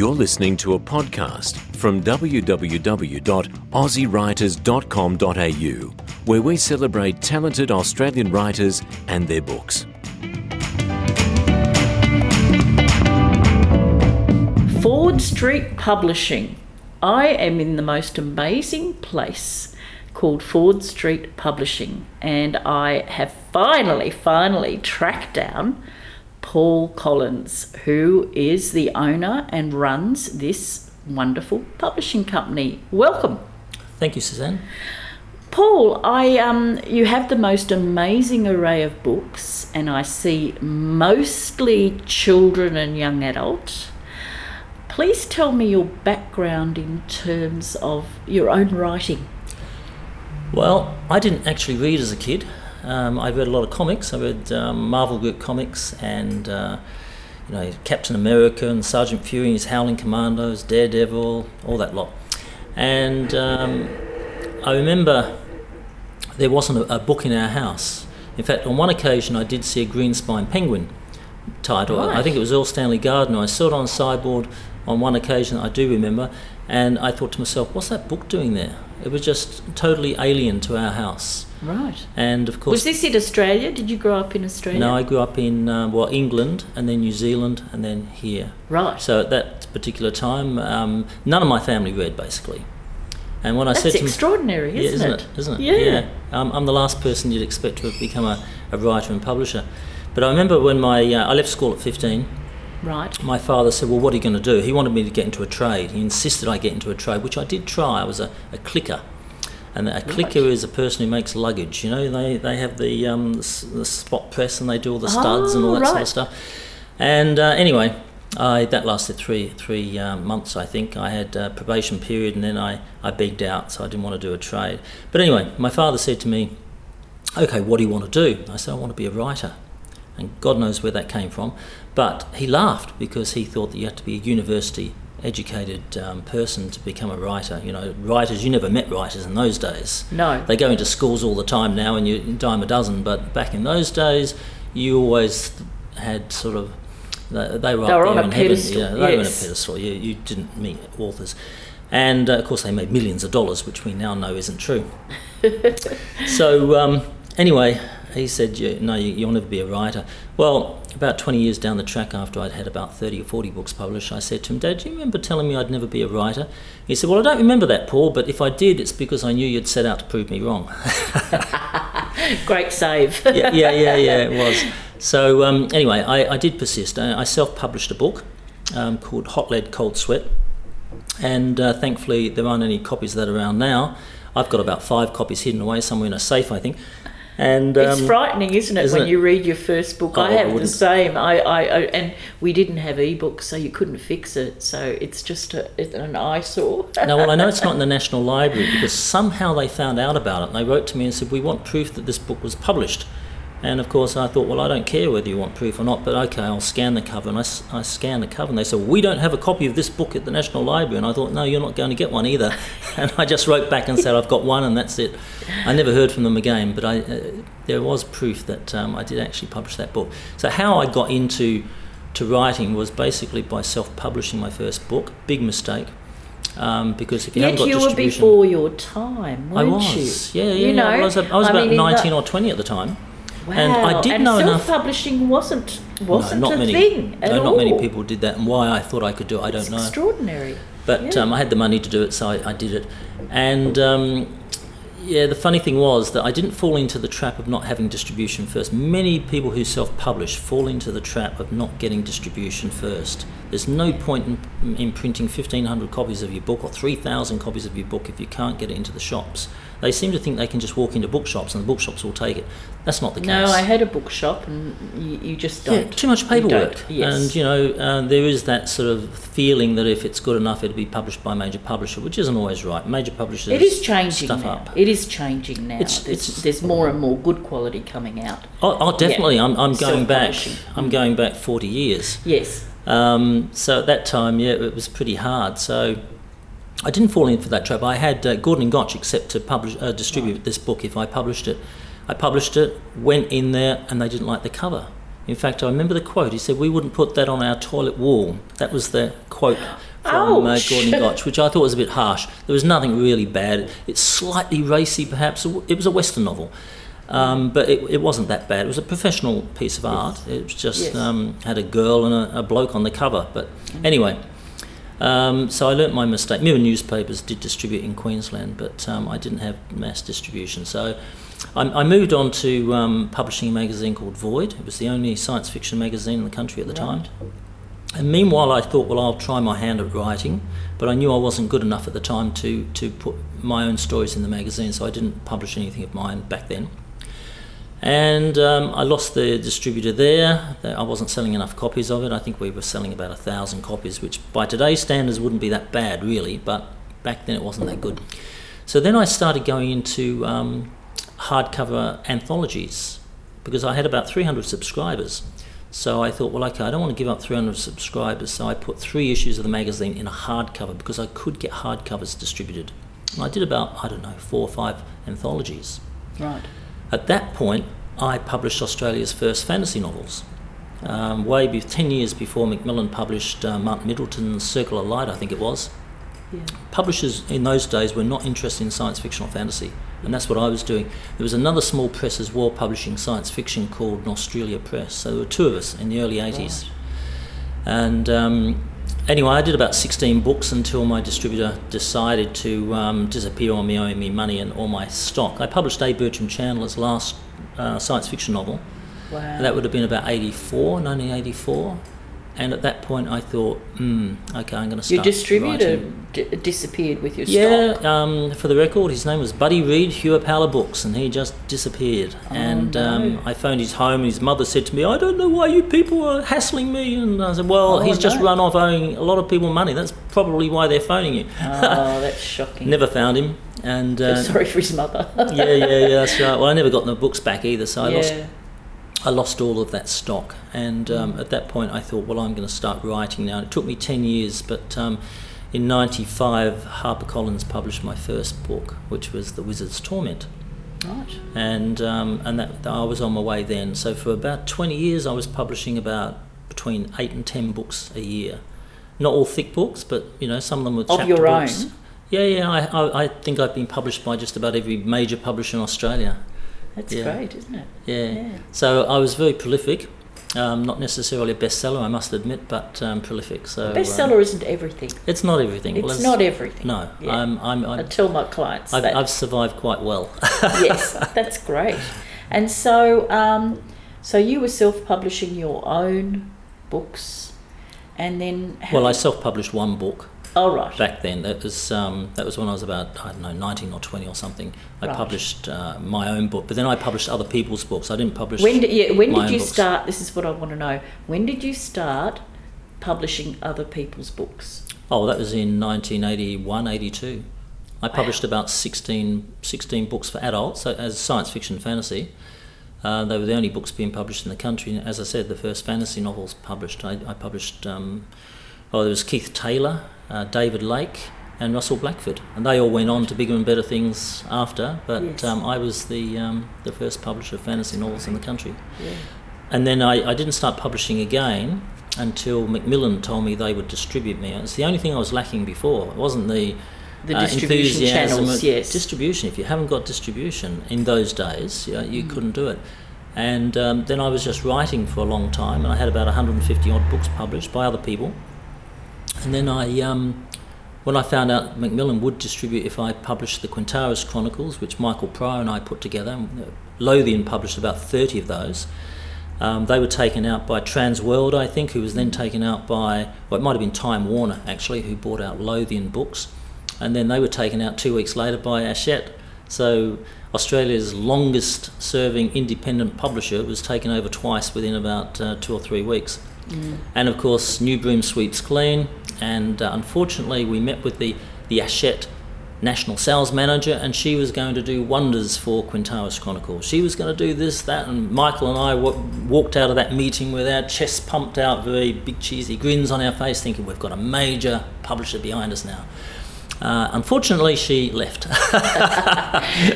You're listening to a podcast from www.aussiewriters.com.au, where we celebrate talented Australian writers and their books. Ford Street Publishing. I am in the most amazing place called Ford Street Publishing, and I have finally, finally tracked down Paul Collins, who is the owner and runs this wonderful publishing company. Welcome. Thank you, Suzanne. Paul, I um, you have the most amazing array of books, and I see mostly children and young adult. Please tell me your background in terms of your own writing. Well, I didn't actually read as a kid. Um, I read a lot of comics. I read um, Marvel Group comics and uh, you know Captain America and Sergeant Fury and his Howling Commandos, Daredevil, all that lot. And um, I remember there wasn't a, a, book in our house. In fact, on one occasion I did see a green spine penguin title. Right. I think it was Erle Stanley Gardner. I saw it on a sideboard on one occasion I do remember, and I thought to myself, what's that book doing there? It was just totally alien to our house. Right. And of course. Was this in Australia? Did you grow up in Australia? No, I grew up in, uh, well, England and then New Zealand and then here. Right. So at that particular time, um, none of my family read basically. And when That's I said to extraordinary, yeah, it? isn't it? Isn't it? Yeah. yeah. Um, I'm the last person you'd expect to have become a, a writer and publisher. But I remember when my uh, I left school at 15 Right. My father said, Well, what are you going to do? He wanted me to get into a trade. He insisted I get into a trade, which I did try. I was a, a clicker. And a clicker is a person who makes luggage. You know, they, they have the, um, the, the spot press and they do all the studs oh, and all that right. sort of stuff. And uh, anyway, I, that lasted three three um, months, I think. I had a probation period and then I, I begged out, so I didn't want to do a trade. But anyway, my father said to me, Okay, what do you want to do? I said, I want to be a writer and God knows where that came from. But he laughed because he thought that you had to be a university educated um, person to become a writer. You know, writers, you never met writers in those days. No. They go into schools all the time now and you dime a dozen, but back in those days, you always had sort of. They, they were they up were there on a in pedestal. heaven. Yeah, they yes. were on a pedestal. You, you didn't meet authors. And uh, of course, they made millions of dollars, which we now know isn't true. so, um, anyway, he said, yeah, No, you, you'll never be a writer. Well, about 20 years down the track, after I'd had about 30 or 40 books published, I said to him, Dad, do you remember telling me I'd never be a writer? He said, Well, I don't remember that, Paul, but if I did, it's because I knew you'd set out to prove me wrong. Great save. yeah, yeah, yeah, yeah, it was. So, um, anyway, I, I, did persist. I, I self published a book um, called Hot Lead, Cold Sweat. And uh, thankfully, there aren't any copies of that around now. I've got about five copies hidden away somewhere in a safe, I think. And um, it's frightening, isn't it, isn't when it? you read your first book? Oh, I I have the same. I, I, I and we didn't have ebooks, so you couldn't fix it. So it's just a, it's an eyesore. no, well, I know it's not in the National Library because somehow they found out about it and they wrote to me and said, We want proof that this book was published. And of course, I thought, well, I don't care whether you want proof or not, but okay, I'll scan the cover. And I scanned the cover, and they said, well, we don't have a copy of this book at the National Library. And I thought, no, you're not going to get one either. And I just wrote back and said, I've got one, and that's it. I never heard from them again, but I, uh, there was proof that um, I did actually publish that book. So how I got into to writing was basically by self-publishing my first book. Big mistake. Um, because if you Yet haven't got you were before your time, I weren't was, you? yeah, yeah, You know, I was, I was I about mean, in the- nineteen or twenty at the time. Wow. And I did and know enough- self-publishing wasn't wasn't no, a many. thing at no, all. not many people did that, and why I thought I could do it, I don't It's know. extraordinary. But Yeah. um, I had the money to do it, so I, I did it. And um, yeah, the funny thing was that I didn't fall into the trap of not having distribution first. Many people who self-publish fall into the trap of not getting distribution first. There's no point in, in printing 1,500 copies of your book or 3,000 copies of your book if you can't get it into the shops. They seem to think they can just walk into bookshops and the bookshops will take it. That's not the case. No, I had a bookshop, and you, you just don't. Yeah, too much paperwork. Yes. And, you know, uh, there is that sort of feeling that if it's good enough, it'll be published by a major publisher, which isn't always right. Major publishers it is changing stuff now. up. It is changing now. It's- there's, it's- there's more and more good quality coming out. Oh, oh definitely. I'm, I'm going back. I'm going back 40 years. Yes. Um, so at that time, yeah, it was pretty hard. So I didn't fall in for that trap. I had uh, Gordon and Gotch accept to publish, uh, distribute this book if I published it. I published it, went in there, and they didn't like the cover. In fact, I remember the quote. He said, "We wouldn't put that on our toilet wall." That was the quote from uh. Gordon Gotch, which I thought was a bit harsh. There was nothing really bad. It's slightly racy, perhaps. It was a Western novel. Um, but it, it wasn't that bad. It was a professional piece of art. It just Yes. um, had a girl and a, a bloke on the cover. But anyway, um, so I learnt my mistake. Mirror newspapers did distribute in Queensland, but um, I didn't have mass distribution. So I, I moved on to um, publishing a magazine called Void. It was the only science fiction magazine in the country at the time. And meanwhile, I thought, well, I'll try my hand at writing, but I knew I wasn't good enough at the time to, to put my own stories in the magazine, so I didn't publish anything of mine back then. And um, I lost the distributor there. I wasn't selling enough copies of it. I think we were selling about a thousand copies, which by today's standards wouldn't be that bad, really, but back then it wasn't that good. So then I started going into um, hardcover anthologies because I had about 300 subscribers. So I thought, well, okay, I don't want to give up 300 subscribers, so I put three issues of the magazine in a hardcover because I could get hardcovers distributed. And I did about, I don't know, four or five anthologies. Right. At that point, I published Australia's first fantasy novels. Um, way be- 10 years before Macmillan published uh, Mark Middleton's Circle of Light, I think it was. Yeah. Publishers in those days were not interested in science fiction or fantasy, and that's what I was doing. There was another small press as well publishing science fiction called Norstrilia Press. So there were two of us in the early 80s. And um, anyway, I did about 16 books until my distributor decided to um, disappear on me, owing me money and all my stock. I published A. Bertram Chandler's last uh, science fiction novel. Wow. That would have been about 84, 1984. And at that point, I thought, hmm, okay, I'm going to Your start. distributor writing. d- disappeared with your Yeah, stock. um, for the record, his name was Buddy Reed, Hugh Power Books, and he just disappeared. and Oh, no. um, I phoned his home, and his mother said to me, I don't know why you people are hassling me. And I said, Well, Oh, he's just run off owing a lot of people money. That's probably why they're phoning you. Oh, that's shocking. Never found him. And uh, Sorry for his mother. yeah, yeah, yeah, that's right. Well, I never got the books back either, so I lost yeah. I lost all of that stock, and um, at that point I thought, well, I'm going to start writing now. It took me 10 years, but um, in 95, HarperCollins published my first book, which was The Wizard's Torment. Right. And, um, and that, I was on my way then. So for about 20 years, I was publishing about between 8 and 10 books a year. Not all thick books, but you know, some of them were Of chapter your books. own? Yeah, yeah. I, I, I think I've been published by just about every major publisher in Australia. That's Yeah. great, isn't it? Yeah. Yeah. So I was very prolific. Um, not necessarily a bestseller, I must admit, but um, prolific. So um, Bestseller isn't everything. it's not everything. It's Well, not everything. No, Yeah. I'm. I'm. I I'm tell my clients I've, that. I've survived quite well. yes, that's great. And so, um, so you were self-publishing your own books, and then well, I self-published one book oh right, back then. That was um, that was when I was about I don't know 19 or 20 or something. I Right. published uh, my own book, but then I published other people's books. I didn't publish. when did yeah, when did you books. start? This is what I want to know. When did you start publishing other people's books? Oh, that was in 1981, 82. I published about 16, 16 books for adults so as science fiction fantasy. Uh, they were the only books being published in the country. And As I said, the first fantasy novels published. I, I published, um, oh, there was Keith Taylor, uh, David Lake, and Russell Blackford. And they all went on to bigger and better things after. But Yes. um, I was the, um, the first publisher of fantasy novels in the country. Yeah. And then I, I didn't start publishing again until Macmillan told me they would distribute me. It's the only thing I was lacking before. It wasn't the The uh, distribution channels, yes. Distribution. If you haven't got distribution in those days, you, know, you Mm. couldn't do it. And um, then I was just writing for a long time, and I had about 150 odd books published by other people. And then I, um, when I found out Macmillan would distribute if I published the Quentaris Chronicles, which Michael Pryor and I put together, uh, Lothian published about 30 of those. Um, they were taken out by Transworld, I think, who was then taken out by, well, it might have been Time Warner actually, who bought out Lothian Books, and then they were taken out two weeks later by Hachette. So Australia's longest-serving independent publisher was taken over twice within about uh, two or three weeks. And of course, New Broom Sweeps Clean, and uh, unfortunately, we met with the the Hachette national sales manager, and she was going to do wonders for Quentaris Chronicles. She was going to do this, that, and Michael and I w- walked out of that meeting with our chests pumped out, very big cheesy grins on our face, thinking we've got a major publisher behind us now. Uh, unfortunately, she left.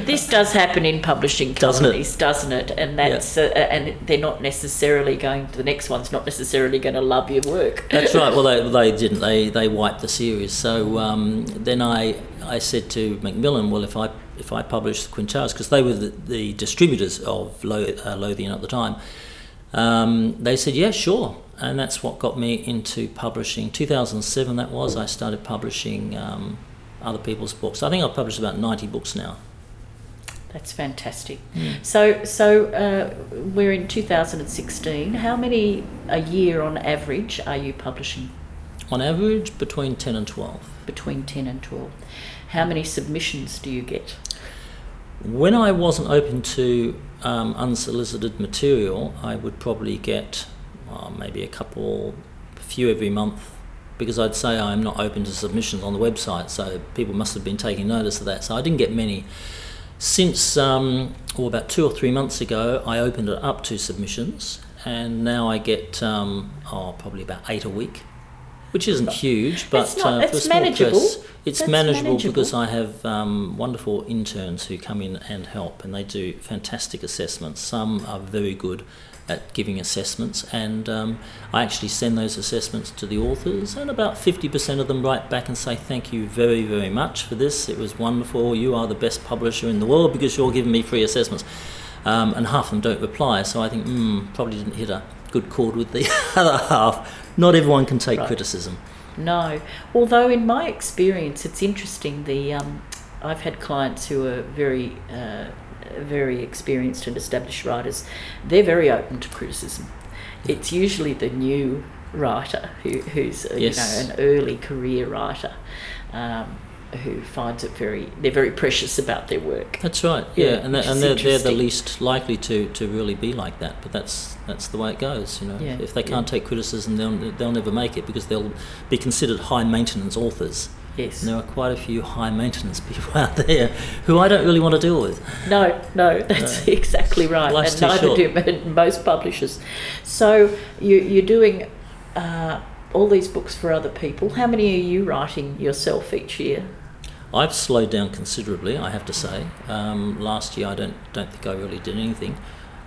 this does happen in publishing Doesn't it? companies, doesn't it? And that's uh, and they're not necessarily going. The next one's not necessarily going to love your work. That's right. Well, they, they didn't. They they wiped the series. So um, then I I said to Macmillan, well, if I if I publish the Quintars, because they were the, the distributors of Lo, uh, Lothian at the time, um, they said, yeah, sure. And that's what got me into publishing. 2007, that was. I started publishing um, other people's books. I think I've published about 90 books now. That's fantastic. So, so uh, we're in 2016. How many a year on average are you publishing? On average, between 10 and 12. Between 10 and 12. How many submissions do you get? When I wasn't open to um, unsolicited material, I would probably get uh, maybe a couple, a few every month, because I'd say I'm not open to submissions on the website, so people must have been taking notice of that. So I didn't get many. Since, um, or about two or three months ago, I opened it up to submissions, and now I get um, oh, probably about eight a week, which isn't huge, but It's not- uh, for it's manageable. press, it's That's manageable, manageable. because I have um, wonderful interns who come in and help, and they do fantastic assessments. Some are very good at giving assessments, and um, I actually send those assessments to the authors, and about 50% of them write back and say, Thank you very, very much for this. It was wonderful. You are the best publisher in the world because you're giving me free assessments. Um, and half of them don't reply, so I think, hmm, probably didn't hit a good chord with the other half. Not everyone can take Right. criticism. No. Although in my experience, it's interesting. The um, I've had clients who are very, uh, very experienced and established writers. They're very open to criticism. It's usually the new writer who, who's uh, Yes. you know an early career writer. Um, who finds it very they're very precious about their work That's right. Yeah, Yeah, and they're, and they're, they're the least likely to, to really be like that. But that's that's the way it goes. You know, Yeah, if they can't take criticism, they'll they'll never make it because they'll be considered high maintenance authors. Yes And there are quite a few high maintenance people out there who I don't really want to deal with. No, no, that's exactly right, Life's and neither short. do most publishers. So you, you're doing uh, all these books for other people. How many are you writing yourself each year? I've slowed down considerably, I have to say. Um, last year, I don't don't think I really did anything.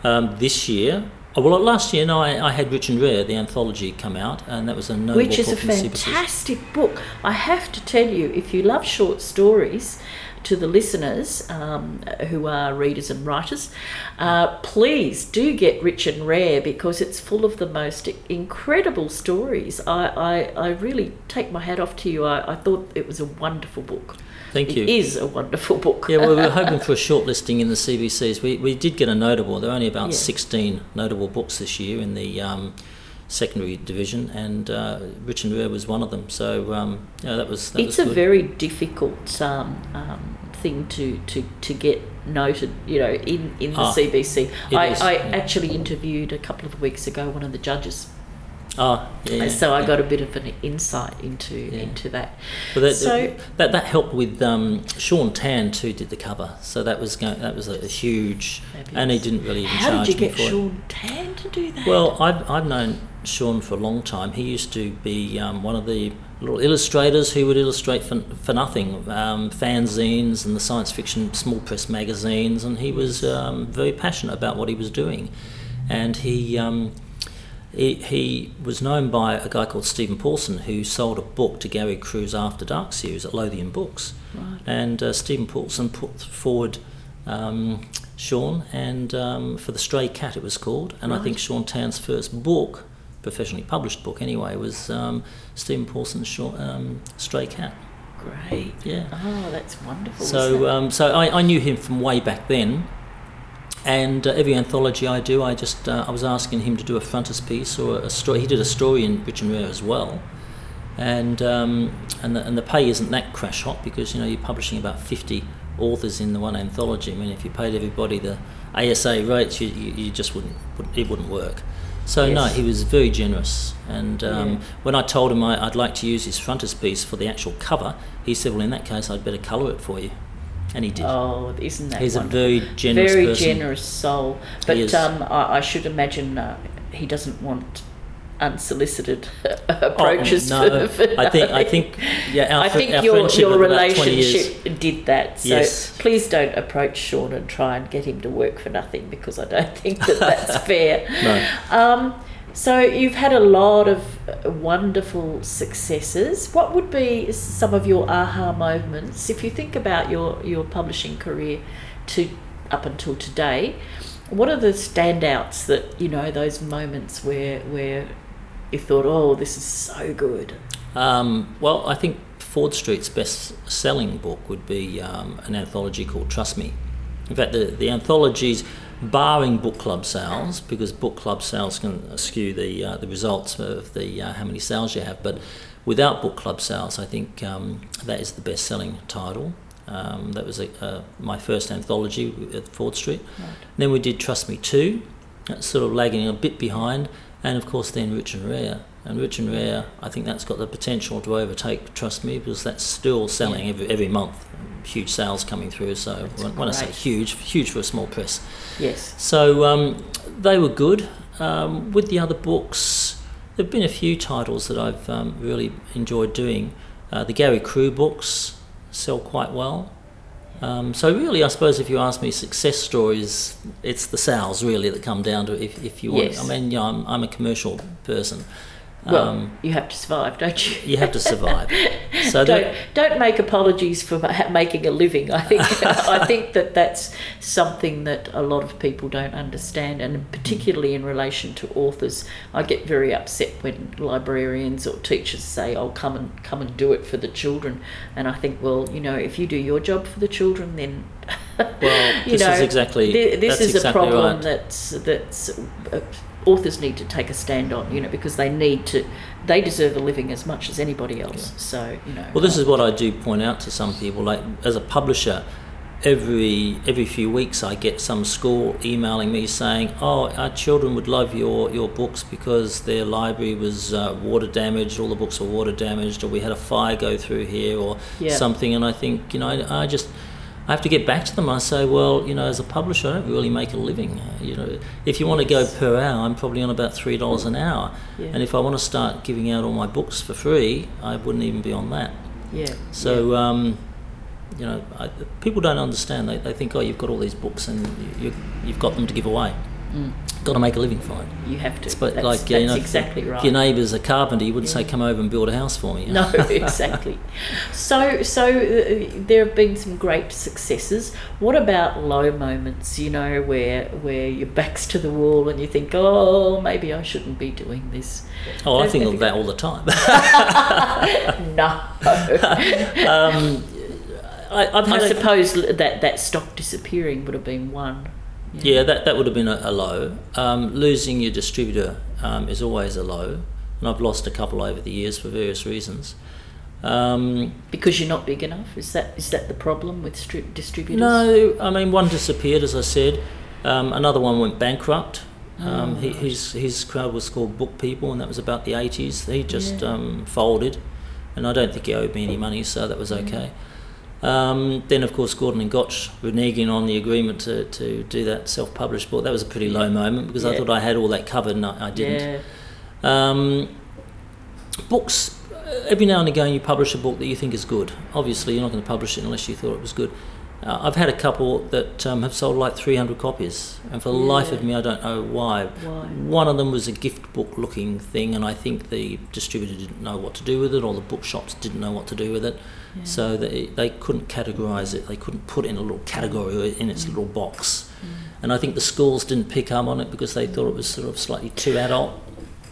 Um, this year, oh, well, last year, no, I, I had Rich and Rare, the anthology, come out, and that was a noble Which is a fantastic book. I have to tell you, if you love short stories, to the listeners um, who are readers and writers, uh, please do get Rich and Rare because it's full of the most incredible stories. I, I, I really take my hat off to you. I, I thought it was a wonderful book. Thank you. It is a wonderful book. Yeah, well, we were hoping for a shortlisting in the CBCs. We, we did get a notable. There are only about Yeah. 16 notable books this year in the um, secondary division, and uh, Rich and Rare was one of them. So, um, yeah, that was that it's was a very difficult um, um, thing to, to, to get noted, you know, in, in the Ah, CBC. I, is, I yeah. actually interviewed a couple of weeks ago one of the judges, Ah, yeah, so I yeah. got a bit of an insight into Yeah. into that. But that, so that that helped with um, Shaun Tan too. Did the cover, so that was going, that was a, a huge, and he didn't really even how charge did you get for it. Shaun Tan to do that? Well, I've, I've known Shaun for a long time. He used to be um, one of the little illustrators who would illustrate for, for nothing um, fanzines and the science fiction small press magazines, and he was um, very passionate about what he was doing. And he, um, he, he was known by a guy called Steven Paulsen who sold a book to Gary Crew's After Dark series at Lothian Books. Right. And uh, Steven Paulsen put forward um, Shaun and um, for the Stray Cat it was called, and I think Shaun Tan's first book, professionally published book anyway, was um, Steven Paulsen's Shaun, um, Stray Cat. great. Yeah. Oh, that's wonderful. So, um, so I, I knew him from way back then, and uh, every anthology I do, I just uh, I was asking him to do a frontispiece or a story. He did a story in Rich and Rare as well, and um, and the, and the pay isn't that crash hot because you know you're publishing about fifty authors in the one anthology. I mean, if you paid everybody the ASA rates, you, you, you just wouldn't, it wouldn't work. So no, he was very generous, and um, Yeah. when I told him I, I'd like to use his frontispiece for the actual cover, he said, "Well, in that case, I'd better colour it for you," and he did. Oh, isn't that He's a very generous very person. generous soul. But um, I, I should imagine uh, he doesn't want unsolicited approaches. Oh, no, for, I think I think yeah, our, I think our your your about 20 years. relationship did that. So Yes. please don't approach Shaun and try and get him to work for nothing because I don't think that that's fair. No. Um, so you've had a lot of wonderful successes. What would be some of your aha moments if you think about your your publishing career to up until today? What are the standouts that you know those moments where where you thought, oh, this is so good? Um, well, I think Ford Street's best-selling book would be um, an anthology called Trust Me. In fact, the, the anthologies, barring book club sales, because book club sales can skew the uh, the results of the uh, how many sales you have, but without book club sales, I think um, that is the best-selling title. Um, that was a, uh, my first anthology at Ford Street. Then we did Trust Me 2, that's sort of lagging a bit behind, and of course then Rich and Rare. And Rich and Rare, I think that's got the potential to overtake Trust Me because that's still selling every, every month. Huge sales coming through. So when, when I say huge, huge for a small press. Yes. So um, they were good. Um, with the other books, there have been a few titles that I've um, really enjoyed doing. Uh, the Gary Crew books sell quite well. Um, so really, I suppose if you ask me success stories, it's the sales really that come down to it if, if you want. Yes. I mean, you know, I'm, I'm a commercial person. Well, Um, you have to survive, don't you? you have to survive. So don't that, don't make apologies for making a living. I think I think that that's something that a lot of people don't understand, and particularly in relation to authors, I get very upset when librarians or teachers say, "Oh, come and come and do it for the children," and I think, well, you know, if you do your job for the children, then Well, this know, is exactly- thi- this is exactly a problem right. that's that's uh, authors need to take a stand on, you know, because they need to, they deserve a living as much as anybody else. So you know. Well, this is what I do point out to some people. Like as a publisher, every every few weeks I get some school emailing me saying, "Oh, our children would love your your books because their library was uh, water damaged, all the books were water damaged, or we had a fire go through here, or Yeah. something." And I think you know, I, I just. I have to get back to them. I say, well, you know, as a publisher, I don't really make a living. Uh, You know, if you want to go per hour, I'm probably on about three dollars an hour. Yeah. And if I want to start giving out all my books for free, I wouldn't even be on that. yeah. So, um, you know, I, people don't understand. They, they think, oh, you've got all these books and you, you've got them to give away. Got to make a living from it. you have to. But that's, like, that's you know, exactly if right. your neighbour's a carpenter, you wouldn't say, come over and build a house for me. you know? No, exactly. So, so uh, there have been some great successes. What about low moments? You know, where where your back's to the wall and you think, oh, maybe I shouldn't be doing this. Oh, I think of that all the time. No. um, I, I've had suppose that that stock disappearing would have been one. Yeah, that, that would have been a, a low. Um, losing your distributor um, is always a low, and I've lost a couple over the years for various reasons. Um, Because you're not big enough. Is that is that the problem with stri- distributors? no, I mean one disappeared, as I said. Um, another one went bankrupt. Um, he, his his crowd was called Book People, and that was about the eighties. He just Yeah. um, folded, and I don't think he owed me any money, so that was okay. Um, then, of course, Gordon and Gotch reneging on the agreement to, to do that self-published book. That was a pretty low moment because I thought I had all that covered and I, I didn't. Yeah. Um, books, uh, every now and again you publish a book that you think is good. Obviously, you're not going to publish it unless you thought it was good. Uh, I've had a couple that um, have sold like 300 copies, and for the life of me, I don't know why. Why? One of them was a gift book looking thing, and I think the distributor didn't know what to do with it, or the bookshops didn't know what to do with it. So they, they couldn't categorize it, they couldn't put it in a little category in its little box. And I think the schools didn't pick up on it because they thought it was sort of slightly too adult.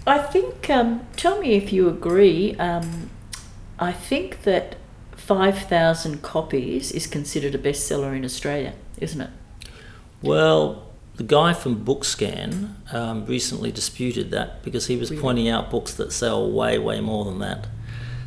I think, um, tell me if you agree, um, I think that 5,000 copies is considered a bestseller in Australia, isn't it? Well, the guy from Bookscan um, recently disputed that because he was Really? pointing out books that sell way, way more than that.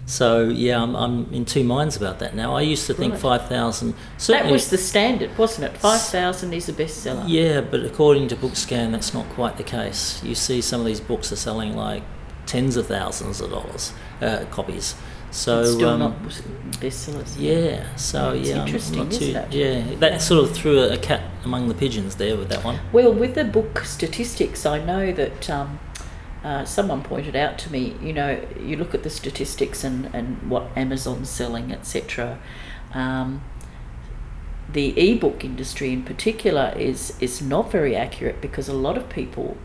So yeah, I'm, I'm in two minds about that now. I used to think Right. five thousand. That was the standard, wasn't it? 5,000 is a bestseller. yeah, but according to Bookscan, that's not quite the case. You see, some of these books are selling like tens of thousands of dollars uh, copies. So It's still um, not bestsellers. yeah, so It's yeah, I'm interesting, not too, isn't it? yeah, that sort of threw a, a cat among the pigeons there with that one. Well, with the book statistics, I know that um, uh, someone pointed out to me, you know, you look at the statistics and, and what Amazon's selling, etc. Um, the ebook industry in particular is is not very accurate because a lot of people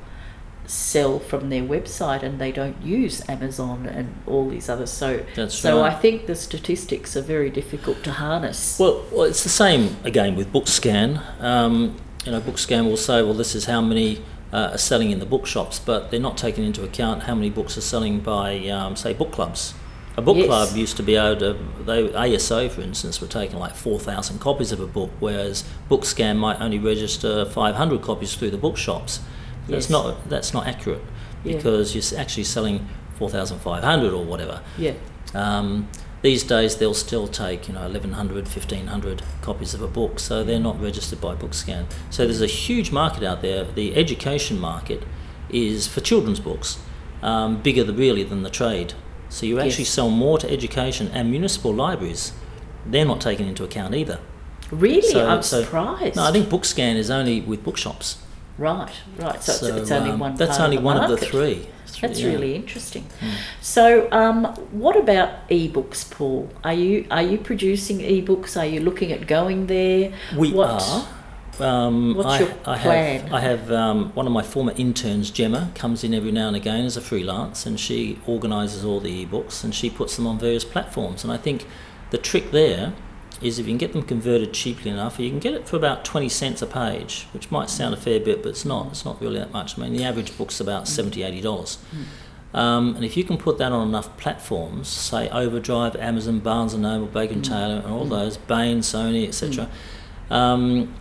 sell from their website and they don't use Amazon and all these others. So That's so right. I think the statistics are very difficult to harness. Well, well, it's the same again with BookScan. Um, you know, BookScan will say, well, this is how many uh, are selling in the bookshops, but they're not taking into account how many books are selling by, um, say, book clubs. A book Yes. club used to be able to, they, ASO, for instance, were taking like 4,000 copies of a book, whereas BookScan might only register 500 copies through the bookshops. That's Yes. not that's not accurate Yeah. because you're actually selling 4,500 or whatever. yeah. Um, these days they'll still take you know 1100 1500 copies of a book so they're not registered by bookscan so there's a huge market out there the education market is for children's books um, bigger really than the trade so you actually Yes. sell more to education and municipal libraries they're not taken into account either Really, So- I'm so- surprised. no i think bookscan is only with bookshops Right, right. So, it's, it's only um, one. that's part only of the one of the market. three That's Yeah. Really interesting. So, um, what about ebooks, Paul? Are you are you producing ebooks? Are you looking at going there? We What- are. Um, What's I, your I plan? have I have um, one of my former interns, Gemma, comes in every now and again as a freelance, and she organises all the ebooks and she puts them on various platforms. And I think the trick there is if you can get them converted cheaply enough, you can get it for about twenty cents a page, which might sound a fair bit, but it's not. It's not really that much. I mean, the average book's about seventy, eighty dollars. Um, and if you can put that on enough platforms, say Overdrive, Amazon, Barnes and Noble, Baker and Taylor, and all those, Bain, Sony, etc., um,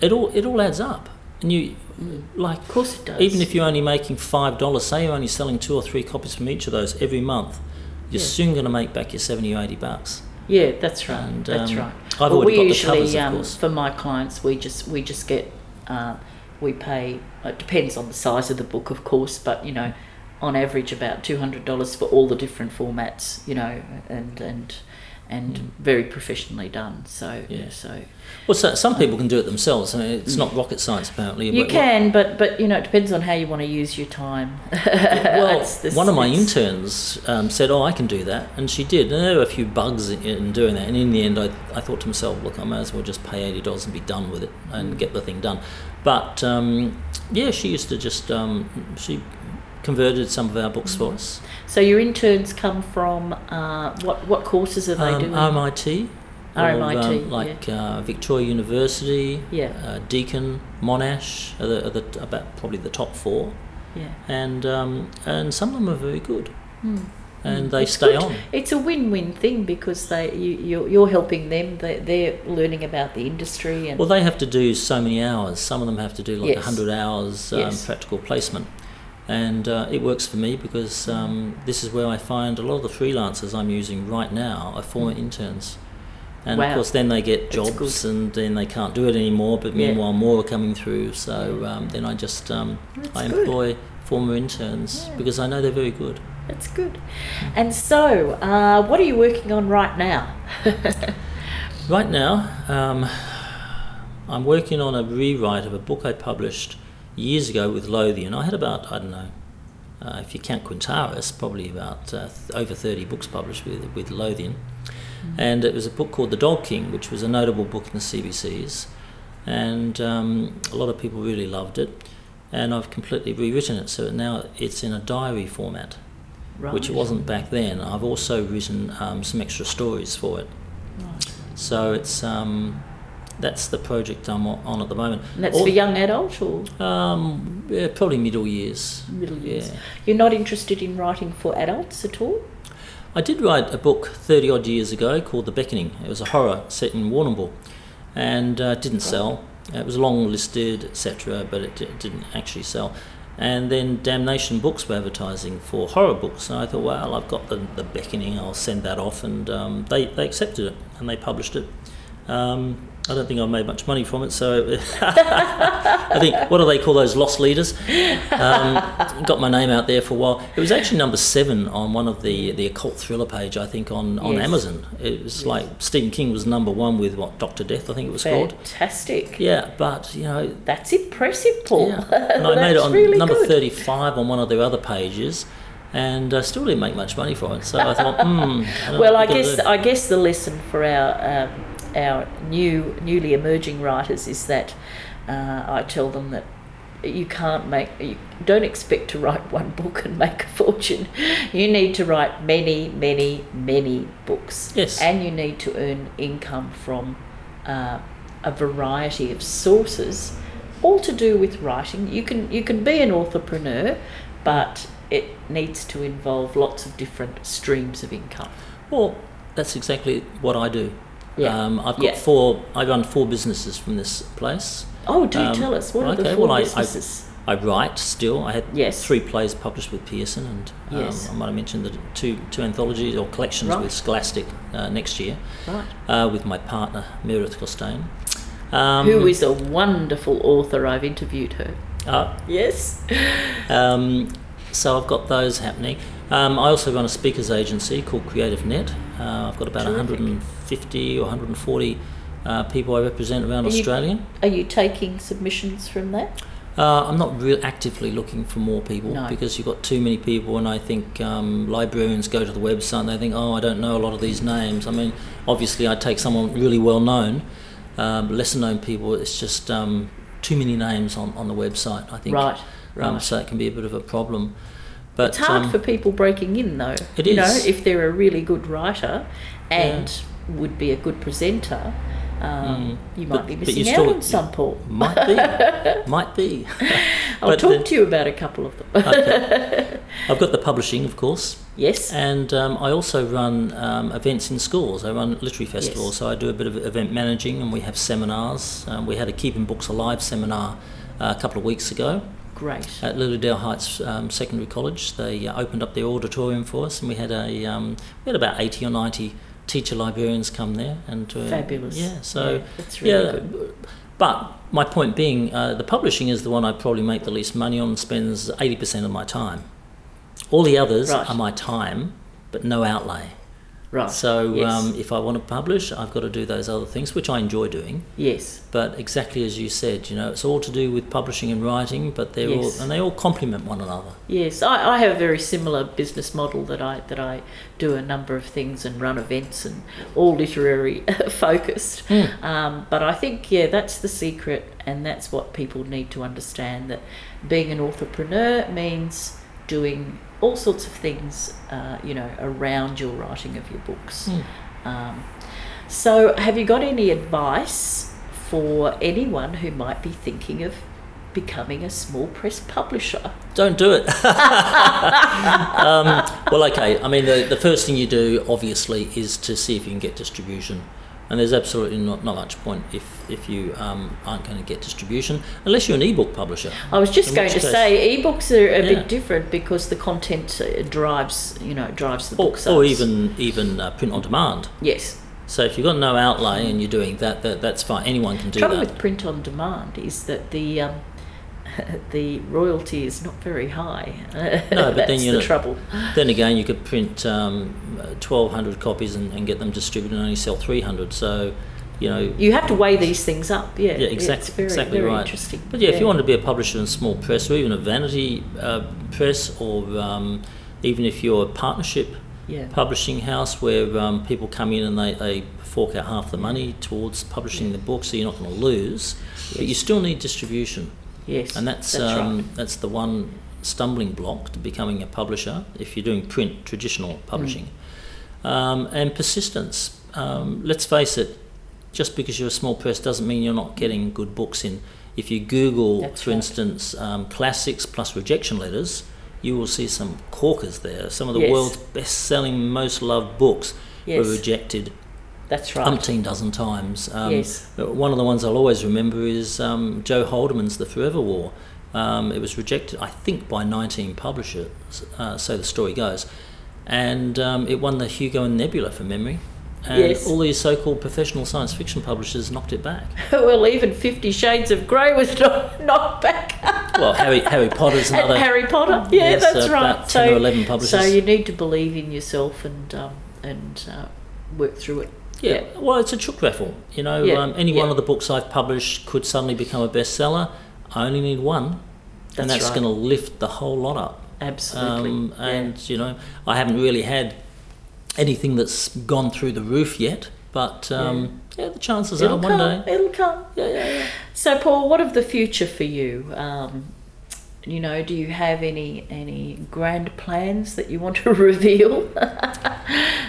it all it all adds up. And you like Of course, it does. even if you're only making five dollars, say you're only selling two or three copies from each of those every month, you're Yeah. soon going to make back your seventy or eighty bucks. Yeah, that's right. And, that's um, right. I've Well, already we got the usually, covers, of um, course. for my clients, we just we just get uh, we pay. It depends on the size of the book, of course, but you know, on average, about two hundred dollars for all the different formats. You know, and and and very professionally done. So Mm. Yeah. so Well, so, some people can do it themselves. I mean, it's not rocket science apparently. Mm. you but- can, but but you know, it depends on how you want to use your time. Well, this- one of my it's- interns um, said, "Oh, I can do that," and she did. And there were a few bugs in, in doing that. And in the end, I, I thought to myself, "Look, I may as well just pay eighty dollars and be done with it and get the thing done." But um, yeah, she used to just um, she converted some of our books for us. So your interns come from uh, what what courses are they Um, doing? RMIT, or, um, like uh, Victoria University, Yeah. uh, Deakin, Monash, are the, are the about probably the top four, yeah. and um, and some of them are very good, and they. It's stay good. on. It's a win-win thing because they you you're, you're helping them. They they're learning about the industry and Well, they have to do so many hours. Some of them have to do like Yes. 100 hours um, Yes. practical placement. And uh, it works for me because um, this is where I find a lot of the freelancers I'm using right now are former interns. And Wow. of course, then they get jobs and then they can't do it anymore, but Yeah. meanwhile, more are coming through. So um, then I just um, I good. employ former interns Yeah. because I know they're very good. that's good. And so, uh, what are you working on right now? Right now, um, I'm working on a rewrite of a book I published years ago with Lothian. I had about, I don't know, uh, if you count Quentaris, probably about uh, over 30 books published with, with Lothian. And it was a book called The Dog King, which was a notable book in the CBCs. And um, a lot of people really loved it. And I've completely rewritten it, so now it's in a diary format, Right. which it wasn't back then. I've also written um, some extra stories for it. Right. So it's um, that's the project I'm on at the moment. And that's All- for young adult or Um, yeah, probably middle years. middle years. Yeah. You're not interested in writing for adults at all? I did write a book 30 odd years ago called The Beckoning. It was a horror set in Warrnambool and uh, didn't sell. It was long listed, etc., but it, it didn't actually sell. And then Damnation Books were advertising for horror books, and I thought, well, I've got the, the Beckoning, I'll send that off, and um, they, they accepted it and they published it. Um, I don't think I made much money from it, so I think what do they call those lost leaders? Um, got my name out there for a while. It was actually number seven on one of the the occult thriller page, I think, on, on Yes. Amazon. It was like Stephen King was number one with what Doctor Death, I think it was called. Fantastic. Yeah, but you know, That's impressive, Paul. yeah. and I made it on really number good. thirty-five on one of their other pages, and uh, still didn't make much money from it. So I thought, hmm. I Well, I guess. I guess the lesson for our um, our new newly emerging writers is that uh, I tell them that you can't make you don't expect to write one book and make a fortune. You need to write many, many, many books. Yes. and you need to earn income from uh, a variety of sources, all to do with writing. You can you can be an entrepreneur, but it needs to involve lots of different streams of income. Well, that's exactly what I do. Yeah. Um, I've got Yeah. four. I run four businesses from this place. Oh, do Um, tell us what are the four well, I- I- businesses? I write still. I had Yes. three plays published with Pearson, and um, Yes. I might have mentioned the two two anthologies or collections Right. with Scholastic uh, next year right. uh, with my partner Meredith Costain. Um, Who is a wonderful author? I've interviewed her. uh, Yes. Um, so I've got those happening. Um, I also run a speakers agency called Creative Net. Uh, I've got about Terrific. 150 or 140 uh, people I represent around Are you- Australia. Are you taking submissions from that? Uh, I'm not real actively looking for more people No. because you've got too many people, and I think um, librarians go to the website and they think, oh, I don't know a lot of these names. I mean, obviously, I take someone really well known, um, lesser known people. It's just um, too many names on, on the website. I think, Right. Um, Right. so it can be a bit of a problem. But It's hard um, for people breaking in, though. It you know, if they're a really good writer and would be a good presenter, um, you might Mm. But- be missing out on some, Paul. Might be, might be. I'll talk then- to you about a couple of them. okay. I've got the publishing, of course, yes. and um, I also run um, events in schools. I run literary festivals, Yes. so I do a bit of event managing, and we have seminars. Um, we had a Keeping Books Alive seminar uh, a couple of weeks ago Great. at Lilydale Heights um, Secondary College. They uh, opened up their auditorium for us, and we had a um, we had about eighty or ninety teacher librarians come there and uh, Fabulous. Yeah, so Yeah, really good. But my point being, uh, the publishing is the one I probably make the least money on spends 80% of my time. All the others Right. are my time, but no outlay. Right. So yes. um, if I want to publish, I've got to do those other things, which I enjoy doing. yes. But exactly as you said, you know, it's all to do with publishing and writing, but they're Yes. all and they all complement one another. Yes, I, I have a very similar business model that I that I do a number of things and run events and all literary focused. Hmm. Um, but I think yeah, that's the secret, and that's what people need to understand that being an entrepreneur means doing all sorts of things, uh, you know, around your writing of your books. Hmm. Um, so, have you got any advice for anyone who might be thinking of becoming a small press publisher? Don't do it. um, well, okay. I mean, the, the first thing you do, obviously, is to see if you can get distribution. And there's absolutely not, not much point if, if you um, aren't going to get distribution, unless you're an ebook publisher. I was just In going to case- say ebooks are a Yeah. bit different because the content uh, drives, you know, drives the Or, book or even even uh, print on demand. yes. So if you've got no outlay and you're doing that, that that's fine. Anyone can do trouble that. with print on demand is that the um, the royalty is not very high. No, but then you the know- trouble. Then again, you could print um, 1,200 copies and, and get them distributed and only sell 300. So, you know, You have to weigh these things up. Yeah, Yeah, exactly, very, exactly very right. interesting. But yeah, if you want to be a publisher in a small press or even a vanity uh, press or um, even if you're a partnership yeah, publishing house where um, people come in and they, they fork out half the money towards publishing the book so you're not going to lose, but you still need distribution. Yes, And that's that's um, right. that's the one stumbling block to becoming a publisher if you're doing print traditional publishing. Mm. Um, and persistence. Um, let's face it, just because you're a small press doesn't mean you're not getting good books in. If you Google, That's for right. instance, um, classics plus rejection letters, you will see some corkers there. Some of the Yes. world's best-selling, most loved books Yes. were rejected That's right. umpteen dozen times. Um, Yes. One of the ones I'll always remember is um, Joe Haldeman's The Forever War. Um, it was rejected, I think, by 19 publishers, uh, so the story goes. And um, it won the Hugo and Nebula for memory. and Yes. all these so-called professional science fiction publishers knocked it back. well, even Fifty Shades of Grey was knocked, knocked back. Well, Harry Harry Potter's and another. Harry Potter. Yeah, Yes, that's uh, right. about 10 or 11 publishers. So you need to believe in yourself and um, and uh, work through it. Yeah, well, it's a chook raffle. You know, Yeah, um, any one of the books I've published could suddenly become a bestseller. I only need one, and That's that's right. going to lift the whole lot up. Absolutely. Um, yeah. and you know, I haven't really had anything that's gone through the roof yet, but um, yeah. the chances It'll are come. one day. It'll come. Yeah, yeah, yeah. So, Paul, what of the future for you? Um, you know, do you have any any grand plans that you want to reveal?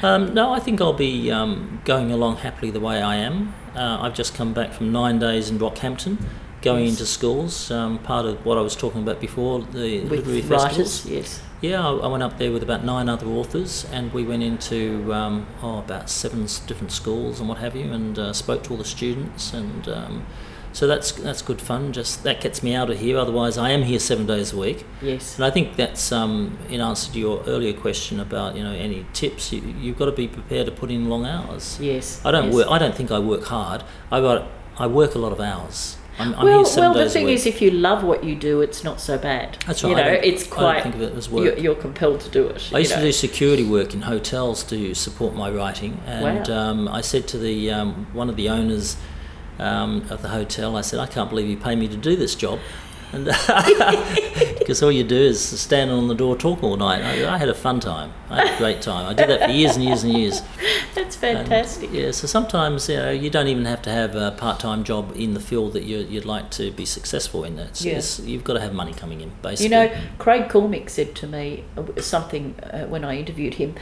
Um, no, I think I'll be um, going along happily the way I am. Uh, I've just come back from nine days in Rockhampton, going into schools. Um, part of what I was talking about before, the literary festivals. writers, yes. Yeah, I, I went up there with about nine other authors, and we went into um, oh about seven different schools and what have you, and uh, spoke to all the students, and um, so that's that's good fun. Just that gets me out of here. Otherwise, I am here seven days a week, Yes. and I think that's um, in answer to your earlier question about you know any tips. You, you've got to be prepared to put in long hours. Yes. I don't yes. work. I don't think I work hard. I got I work a lot of hours. I'm, I'm well, well, the thing is, if you love what you do, it's not so bad. That's You right, I know, it's quite. think of it as You're, work. you're compelled to do it. I you used to do security work in hotels to support my writing, and Wow. um, I said to the um, one of the owners um, of the hotel, I said, "I can't believe you pay me to do this job," and because all you do is stand on the door, talk all night. I, I had a fun time. I had a great time. I did that for years and years and years. That's And, fantastic. yeah, so sometimes you know you don't even have to have a part-time job in the field that you, you'd like to be successful in. It's, Yeah. it's, you've got to have money coming in, basically. You know, Craig Cormick said to me uh, something uh, when I interviewed him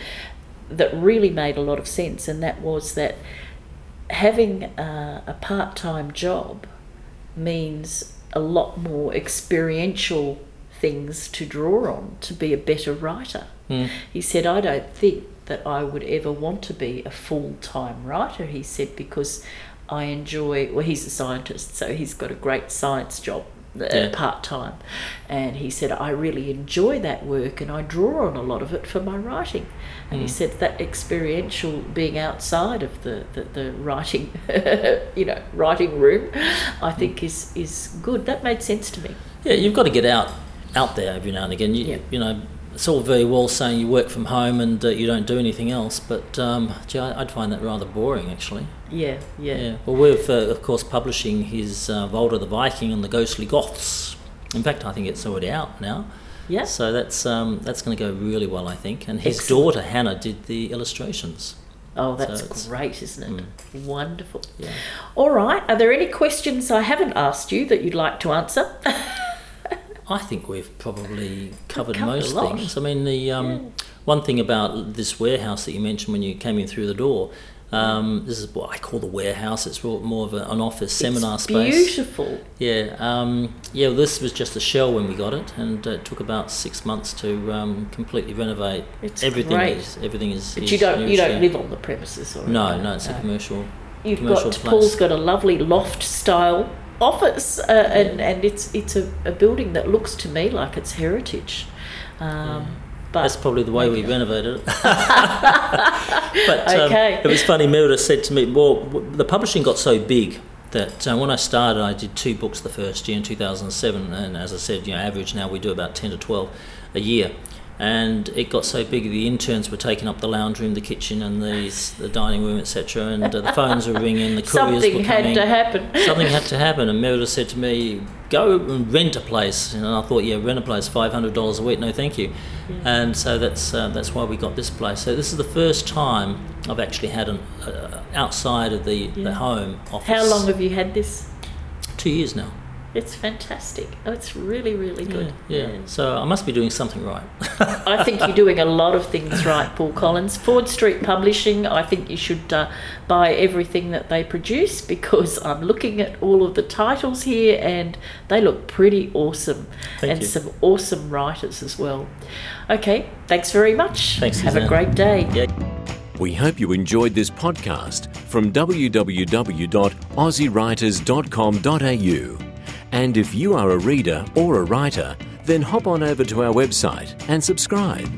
that really made a lot of sense, and that was that having uh, a part time job means a lot more experiential things to draw on to be a better writer. Mm. He said, I don't think that I would ever want to be a full time writer, he said, because I enjoy, well, he's a scientist, so he's got a great science job. Uh, Yeah. part time, and he said I really enjoy that work and I draw on a lot of it for my writing. And he Mm. said that experiential being outside of the, the, the writing, you know, writing room, I think is is good. That made sense to me. Yeah, you've got to get out out there every now and again. You, Yeah. you know, it's all very well saying you work from home and uh, you don't do anything else, but um, gee, I'd find that rather boring, actually. Yeah, yeah. Yeah. Well, we're uh, of course publishing his uh, Volta the Viking and the Ghostly Goths. In fact, I think it's already out now. Yeah. So that's um, that's going to go really well, I think. And his Excellent. daughter Hannah did the illustrations. Oh, that's it's- great, isn't it? Wonderful. Yeah. All right. Are there any questions I haven't asked you that you'd like to answer? I think we've probably covered, covered most things. I mean, the um, one thing about this warehouse that you mentioned when you came in through the door, um, this is what I call the warehouse. It's more of a, an office seminar it's space. Beautiful. Yeah, um, yeah. Well, this was just a shell when we got it, and uh, it took about six months to um, completely renovate. It's everything great. is everything is. But is you don't you don't live on the premises or No, no, it's a commercial. You've commercial got place. Paul's got a lovely loft style office, uh, and and it's it's a, a building that looks to me like it's heritage. Um, But That's probably the way we renovated it. but um, Okay. it was funny. Meredith said to me, "Well, w- the publishing got so big that uh, when I started, I did two books the first year in 2007, and as I said, you know, average now we do about 10 to 12 a year." And it got so big, the interns were taking up the lounge room, the kitchen, and the the dining room, etc. And uh, the phones were ringing, the couriers something were had to happen. something had to happen. And Meredith said to me, "Go and rent a place." And I thought, "Yeah, rent a place, five hundred dollars a week. No, thank you." And so that's uh, that's why we got this place. So this is the first time I've actually had an uh, outside of the, the home office. How long have you had this? Two years now. It's fantastic. Oh, it's really really good. Yeah, yeah. So I must be doing something right. I think you're doing a lot of things right, Paul Collins. Ford Street Publishing, I think you should uh, buy everything that they produce because I'm looking at all of the titles here and they look pretty awesome Thank and you. some awesome writers as well. Okay, thanks very much. Thanks, Have a great day. yeah. We hope you enjoyed this podcast from www.aussiewriters.com.au. And if you are a reader or a writer, then hop on over to our website and subscribe.